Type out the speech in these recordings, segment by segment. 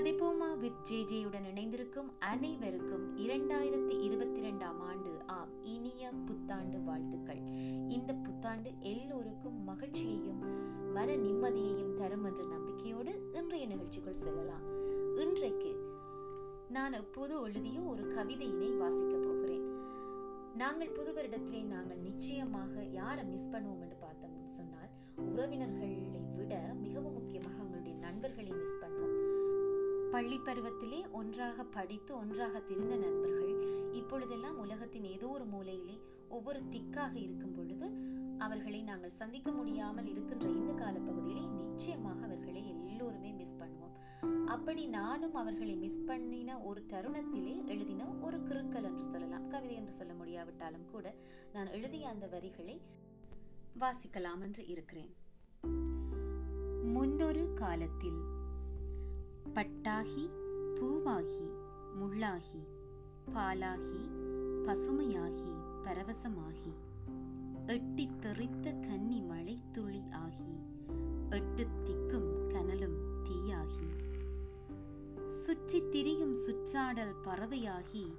கதைப்போமா with ஜேஜேயுடன் இணைந்திருக்கும் அனைவருக்கும் இரண்டாயிரத்தி இருபத்தி ரெண்டாம் ஆண்டு ஆம் இனிய புத்தாண்டு வாழ்த்துக்கள். இந்த புத்தாண்டு எல்லோருக்கும் மகிழ்ச்சியையும் மன நிம்மதியையும் தரும் என்ற நம்பிக்கையோடு இன்றைய நிகழ்ச்சிக்குள் செல்லலாம். இன்றைக்கு நான் எப்போது எழுதிய ஒரு கவிதையினை வாசிக்கப் போகிறேன். நாங்கள் புது வருடத்திலே நாங்கள் நிச்சயமாக யாரை மிஸ் பண்ணுவோம் என்று பார்த்தோம்னு சொன்னால் உறவினர்களை விட மிகவும் முக்கிய பள்ளி பருவத்திலே ஒன்றாக படித்து ஒன்றாக தெரிந்த நண்பர்கள் இப்பொழுதெல்லாம் உலகத்தின் ஏதோ ஒரு மூலையிலே ஒவ்வொரு திக்காக இருக்கும் பொழுது அவர்களை நாங்கள் சந்திக்க முடியாமல் இருக்கின்ற இந்த காலப்பகுதியிலே நிச்சயமாக அவர்களை எல்லோருமே மிஸ் பண்ணுவோம். அப்படி நானும் அவர்களை மிஸ் பண்ணின ஒரு தருணத்திலே எழுதின ஒரு கிருக்கல் என்று சொல்லலாம். கவிதை என்று சொல்ல முடியாவிட்டாலும் கூட நான் எழுதிய அந்த வரிகளை வாசிக்கலாம் என்று இருக்கிறேன். முன்னொரு காலத்தில் பட்டாகி பூவாகி முள்ளாகி பாலாகி பசுமையாகி பரவசமாகி. எட்டித் தெறித்த கன்னி மழைத்துளி ஆகி எட்டு திக்கும் கனலும் தீயாகி. சுற்றி திரியும் சுற்றாடல் பறவையாகி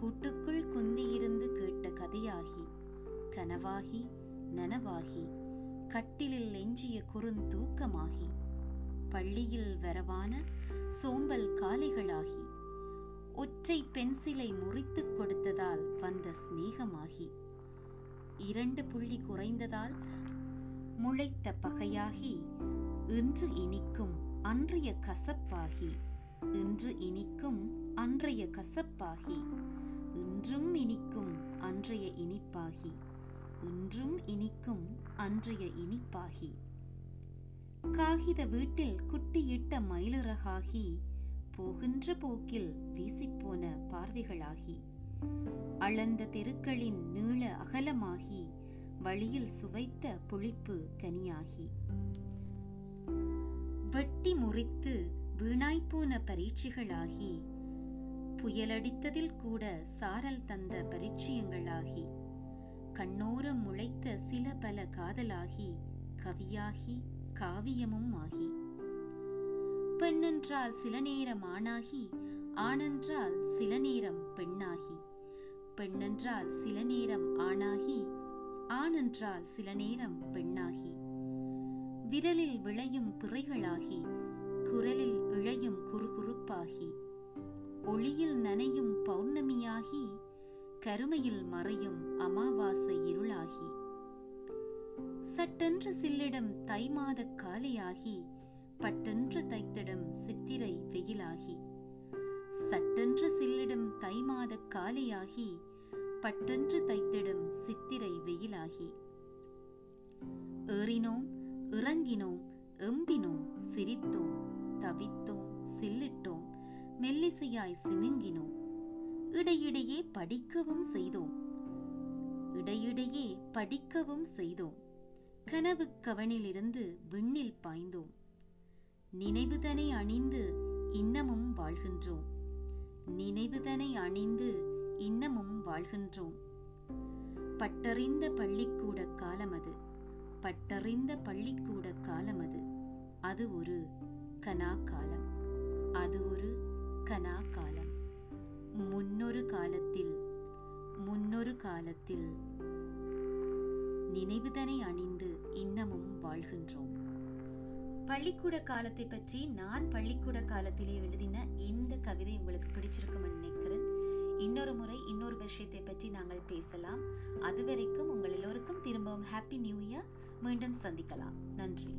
கூட்டுக்குள் குந்தியிருந்து கேட்ட கதையாகி. கனவாகி நனவாகி கட்டிலில் எஞ்சிய குறுந்தூக்கமாகி. பள்ளியில் வரவான சோம்பல் காலைகளாகி ஒற்றை பென்சிலை முறித்துக் கொடுத்ததால் வந்த சிநேகமாகி. இரண்டு புள்ளி குறைந்ததால் முளைத்த பகையாகி இன்று இனிக்கும் அன்றைய கசப்பாகி இன்று இனிக்கும் அன்றைய கசப்பாகி இன்றும் இனிக்கும் அன்றைய இனிப்பாகி இன்றும் இனிக்கும் அன்றைய இனிப்பாகி. காகித வீட்டில் குட்டியிட்ட மயிலிறகாகி போகின்ற போக்கில் வீசிப்போன பார்வைகளாகி. அளந்த தெருக்களின் நீள அகலமாகி வழியில் சுவைத்த புளிப்பு கனியாகி. வெட்டி முறித்து வீணாய்ப்போன பரீட்சைகளாகி புயலடித்ததில் கூட சாரல் தந்த பரிச்சயங்களாகி கண்ணோரம் முளைத்த சில பல காதலாகி கவியாகி காவியமும் ஆகி பெண்ணென்றால் சில நேரம் ஆணாகி ஆணென்றால் சில நேரம் பெண்ணாகி. பெண்ணென்றால் சில நேரம் ஆணாகி ஆணென்றால் சில நேரம் பெண்ணாகி. விரலில் விளையும் பிறைகளாகி குரலில் இழையும் குறுகுறுப்பாகி. ஒளியில் நனையும் பௌர்ணமியாகி கருமையில் மறையும் அமாவாசை இருளாகி. சட்டென்று சில்லிடம் தை மாத காலையாகி பட்டென்று தைத்திடம் சித்திரை வெயிலாகி. சட்டென்று சில்லிடம் தை மாத காலையாகி பட்டென்று தைத்திடம் சித்திரை வெயிலாகி. ஏறினோம் இறங்கினோம் எம்பினோம் சிரித்தோம் தவித்தோம் சில்லிட்டோம் மெல்லிசையாய் சினுங்கினோம். இடையிடையே படிக்கவும் செய்தோம். இடையிடையே படிக்கவும் செய்தோம். கனவு கவனிலிருந்து விண்ணில் பாய்ந்தோம். நினைவுதனை அணிந்து இன்னமும் வாழ்கின்றோம். நினைவுதனை அணிந்து இன்னமும் வாழ்கின்றோம். பட்டறிந்த பள்ளிக்கூட காலமது பட்டறிந்த பள்ளிக்கூட காலமது அது. ஒரு கனா காலம் அது ஒரு கனா காலம் முன்னொரு காலத்தில் முன்னொரு காலத்தில் நினைவுதனை அணிந்து இன்னமும் வாழ்கின்றோம். பள்ளிக்கூட காலத்தை பற்றி நான் பள்ளிக்கூட காலத்திலே எழுதின இந்த கவிதை உங்களுக்கு பிடிச்சிருக்கும்னு நினைக்கிறேன். இன்னொரு முறை இன்னொரு விஷயத்தை பற்றி நாங்கள் பேசலாம். அதுவரைக்கும் உங்கள் எல்லோருக்கும் திரும்பவும் ஹாப்பி நியூ இயர் மீண்டும் சந்திக்கலாம். நன்றி.